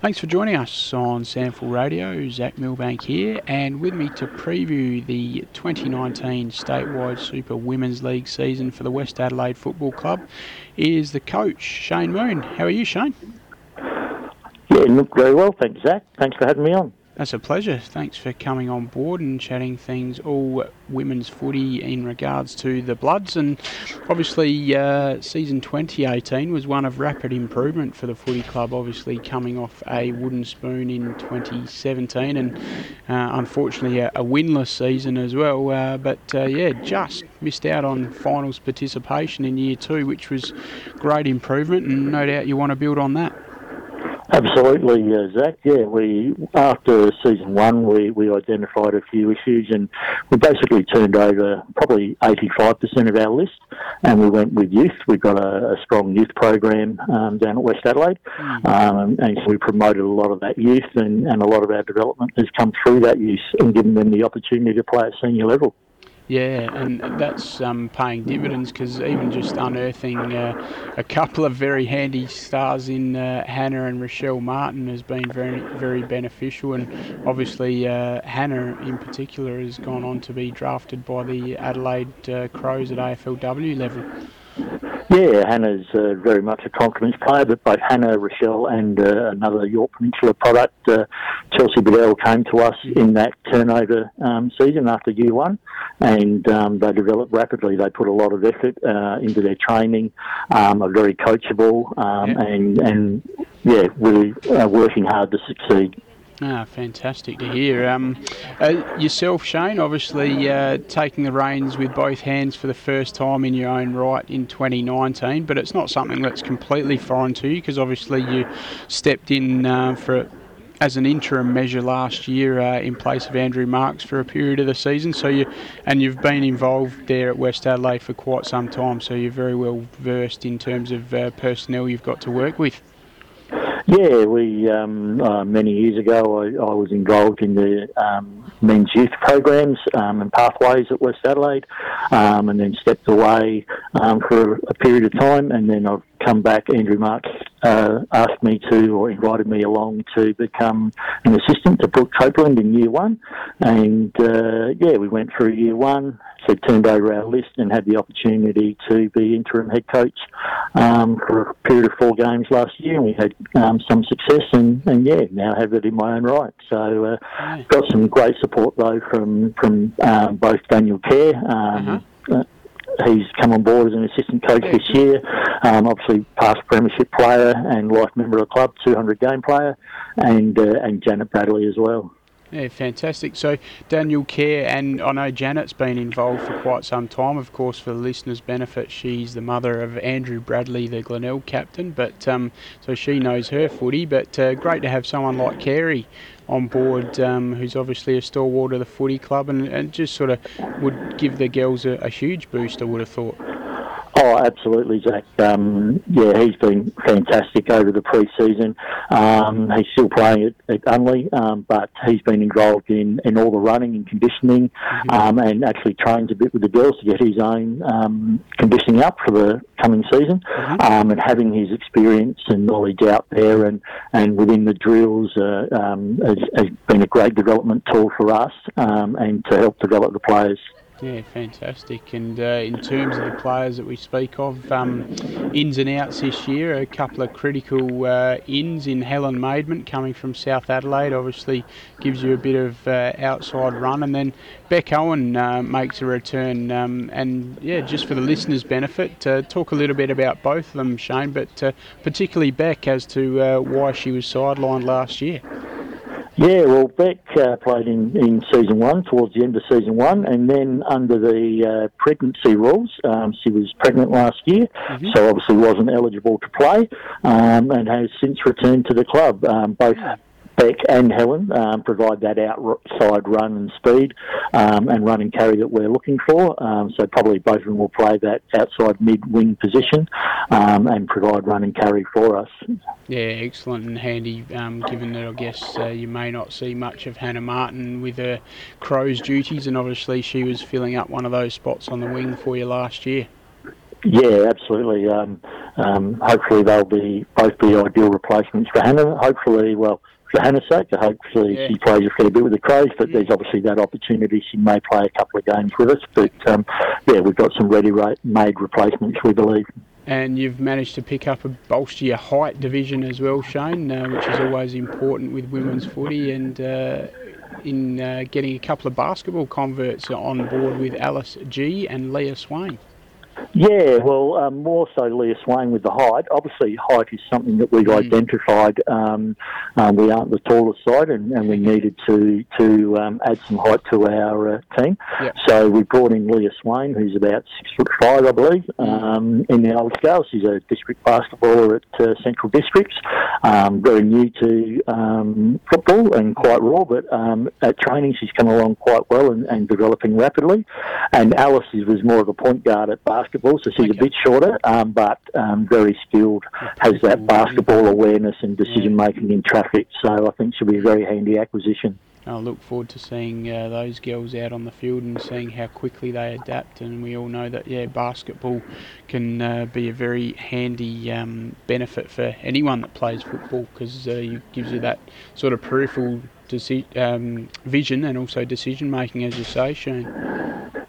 Thanks for joining us on SANFL Radio. Zach Milbank here, and with me to preview the 2019 statewide Super Women's League season for the West Adelaide Football Club is the coach, Shane Moon. How are you, Shane? Yeah, look very well, thanks, Zach. Thanks for having me on. That's a pleasure. Thanks for coming on board and chatting things all women's footy in regards to the Bloods. And obviously, uh, season 2018 was one of rapid improvement for the footy club, obviously, coming off a wooden spoon in 2017 and uh, unfortunately a, a, winless season as well. Uh, but uh, yeah, just missed out on finals participation in year two, which was great improvement. And no doubt you want to build on that. Absolutely, uh, Zach. Yeah, we after season one, we, we identified a few issues, and we basically turned over probably eighty five percent of our list, and we went with youth. We've got a, a strong youth program um, down at West Adelaide, mm. um, and so we promoted a lot of that youth, and, and a lot of our development has come through that youth and given them the opportunity to play at senior level. Yeah, and that's um, paying dividends because even just unearthing uh, a couple of very handy stars in uh, Hannah and Rochelle Martin has been very, very beneficial. And obviously, uh, Hannah in particular has gone on to be drafted by the Adelaide uh, Crows at AFLW level. Yeah, Hannah's uh, very much a confidence player, but both Hannah, Rochelle, and uh, another Yorke Peninsula product, uh, Chelsea Bedell, came to us in that turnover um, season after year one, and um, they developed rapidly. They put a lot of effort uh, into their training, um, are very coachable, um, yeah. and and yeah, really uh, working hard to succeed. Ah, fantastic to hear. Um, uh, yourself, Shane, obviously uh, taking the reins with both hands for the first time in your own right in 2019, but it's not something that's completely foreign to you because obviously you stepped in uh, for as an interim measure last year uh, in place of Andrew Marks for a period of the season. So you and you've been involved there at West Adelaide for quite some time. So you're very well versed in terms of uh, personnel you've got to work with. Yeah, we um, uh, many years ago I, I, was involved in the um, men's youth programs um, and pathways at West Adelaide, um, and then stepped away um, for a period of time, and then I've come back. Andrew Marks uh, asked me to, or invited me along to become an assistant to Brooke Copeland in year one, and uh, yeah, we went through year one so turned over our list and had the opportunity to be interim head coach um, for a period of four games last year, and we had um, some success, and, and, yeah, now have it in my own right. So uh, got some great support though from from um, both Daniel Kerr. Um, uh-huh. He's come on board as an assistant coach this year. Um, obviously, past premiership player and life member of the club, 200 game player, and uh, and Janet Bradley as well. Yeah, fantastic. So Daniel Kerr, and I know Janet's been involved for quite some time. Of course, for the listeners' benefit, she's the mother of Andrew Bradley, the Glenelg captain. But um, so she knows her footy. But uh, great to have someone like Carey on board, um, who's obviously a stalwart of the footy club, and, and just sort of would give the girls a, a huge boost. I would have thought. Oh, absolutely, Zach. Um, yeah, he's been fantastic over the pre-season. Um, he's still playing at, at Unley, um, but he's been involved in, in all the running and conditioning, mm-hmm. Um, and actually trains a bit with the girls to get his own um, conditioning up for the coming season. Mm-hmm. Um, and having his experience and knowledge out there and, and within the drills uh, has, has, been a great development tool for us and to help develop the players. Yeah, fantastic. And uh, in terms of the players that we speak of, um, ins and outs this year, a couple of critical uh, ins in Helen Maidment coming from South Adelaide, obviously gives you a bit of uh, outside run. And then Beck Owen uh, makes a return. Um, and yeah, just for the listeners' benefit, uh, talk a little bit about both of them, Shane, but uh, particularly Beck as to why she was sidelined last year. Yeah, well, Beck uh, played in, in season one, towards the end of season one, and then under the uh, pregnancy rules, um, she was pregnant last year, mm-hmm. so obviously wasn't eligible to play, um, and has since returned to the club. Um, both Beck and Helen um, provide that outside run and speed um, and run and carry that we're looking for. Um, so probably both of them will play that outside mid-wing position um, and provide run and carry for us. Yeah, excellent and handy. Um, given that I guess uh, you may not see much of Hannah Martin with her Crows duties, and obviously she was filling up one of those spots on the wing for you last year. Yeah, absolutely. Um, um, hopefully they'll be both be ideal replacements for Hannah. Hopefully, well, for Hannah's sake, hopefully yeah. she plays a fair bit with the Crows, but yeah. there's obviously that opportunity she may play a couple of games with us. But um, yeah, we've got some ready-made replacements, we believe. And you've managed to pick up a bolster your height division as well, Shane, uh, which is always important with women's footy. And uh, in uh, getting a couple of basketball converts on board with Alice G and Leah Swain. Yeah, well, um, more so Leah Swain with the height. Obviously, height is something that we've mm. identified. Um, um, we aren't the tallest side, and, and we needed to to um, add some height to our uh, team. Yep. So we brought in Leah Swain, who's about six foot five, I believe, mm. um, in the old scale. She's a district basketballer at uh, Central Districts. Um, very new to football and quite raw, but at training she's come along quite well and, and developing rapidly. And Alice was more of a point guard at basketball basketball, so she's okay. a bit shorter, um, but um, very skilled, has that basketball awareness and decision making in traffic. So I think she'll be a very handy acquisition. I look forward to seeing uh, those girls out on the field and seeing how quickly they adapt. And we all know that yeah, basketball can uh, be a very handy um, benefit for anyone that plays football because uh, it gives you that sort of peripheral deci- um, vision and also decision making, as you say, Shane.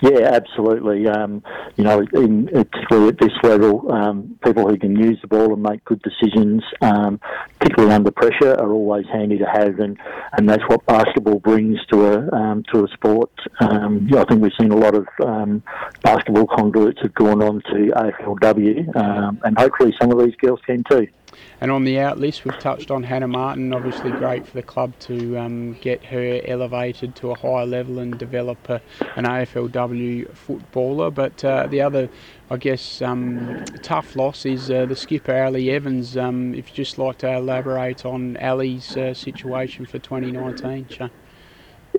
Yeah, absolutely. Um, you know, in, particularly at this level, um, people who can use the ball and make good decisions, um, particularly under pressure, are always handy to have, and, and that's what basketball brings to a um, to a sport. Um, I think we've seen a lot of um, basketball converts have gone on to AFLW, and hopefully some of these girls can too. And on the out list, we've touched on Hannah Martin. Obviously, great for the club to um, get her elevated to a higher level and develop a, an AFLW footballer. But uh, the other, I guess, um, tough loss is uh, the skipper Ali Evans. Um, if you'd just like to elaborate on Ali's uh, situation for 2019, Shane.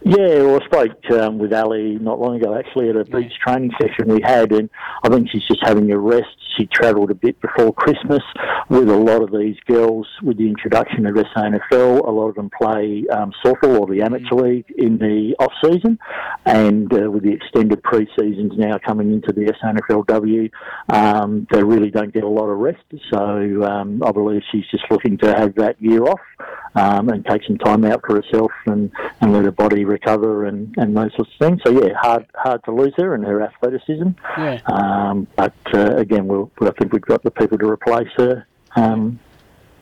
Yeah, well, I spoke um, with Ali not long ago actually at a beach training session we had, and I think she's just having a rest. She travelled a bit before Christmas with a lot of these girls with the introduction of SANFL. A lot of them play um, softball or the amateur mm. league in the off season, and uh, with the extended pre seasons now coming into the SANFLW, um, they really don't get a lot of rest. So um, I believe she's just looking to have that year off um, and take some time out for herself and, and let her body recover and, and those sorts of things. So yeah, hard hard to lose her and her athleticism. Yeah. Um, but uh, again, we'll, I think we've got the people to replace her. Um,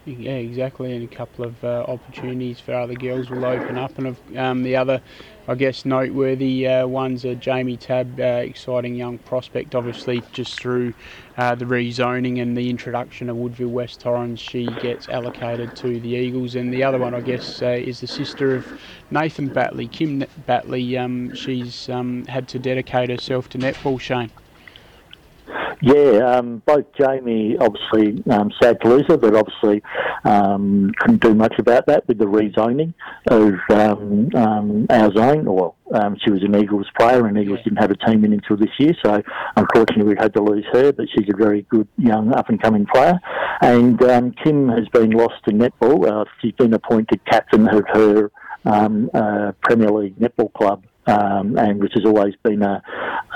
yeah, exactly, and a couple of uh, opportunities for other girls will open up. And um, the other, I guess, noteworthy uh, ones are Jamie Tabb, uh, exciting young prospect, obviously just through uh, the rezoning and the introduction of Woodville West Torrens, she gets allocated to the Eagles. And the other one, I guess, uh, is the sister of Nathan Batley, Kim Batley. Um, she's um, had to dedicate herself to netball, Shane. Yeah, um, both Jamie, obviously, um, sad to lose her, but obviously um, couldn't do much about that with the rezoning of um, um, our zone. Well, um, she was an Eagles player, and Eagles didn't have a team in until this year, so unfortunately we had to lose her. But she's a very good young up and coming player. And Kim has been lost to netball. Uh, she's been appointed captain of her uh, Premier League netball club um, and which has always been a,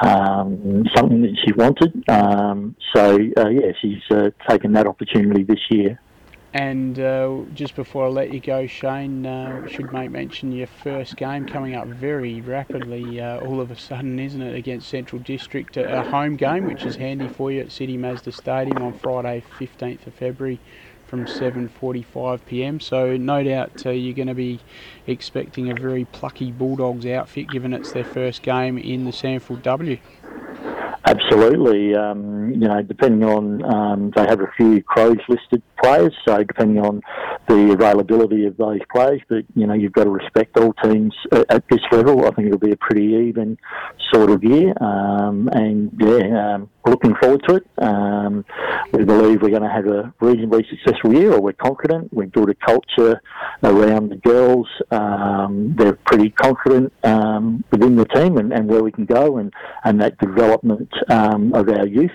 um, something that she wanted. Um, so uh, yeah, she's uh, taken that opportunity this year. And uh, just before I let you go, Shane, uh, should make mention your first game coming up very rapidly, uh, all of a sudden, isn't it, against Central District, a home game, which is handy for you at City Mazda Stadium on Friday, 15th of February from 7:45 p.m. So no doubt uh, you're going to be expecting a very plucky Bulldogs outfit, given it's their first game in the SANFLW. Absolutely. Um, you know, depending on um, they have a few Crows listed players, so depending on the availability of those players, but you know you've got to respect all teams at, at this level. I think it'll be a pretty even sort of year, um, and yeah, um, looking forward to it. Um, we believe we're going to have a reasonably successful year, or we're confident. We've built a culture around the girls. Um, they're pretty confident um, within the team and, and, where we can go and, and that development um, of our youth.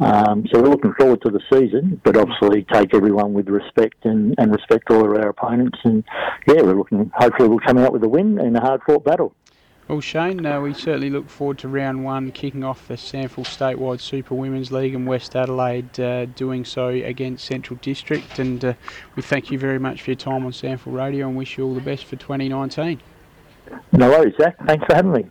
Um, so we're looking forward to the season, but obviously take everyone with respect and, and respect all of our opponents. And yeah, we're looking, hopefully we'll come out with a win in a hard fought battle. Well, Shane, uh, we certainly look forward to round one kicking off the SANFL Statewide Super Women's League and West Adelaide uh, doing so against Central District. And uh, we thank you very much for your time on SANFL Radio and wish you all the best for 2019. No worries, Zach. Thanks for having me.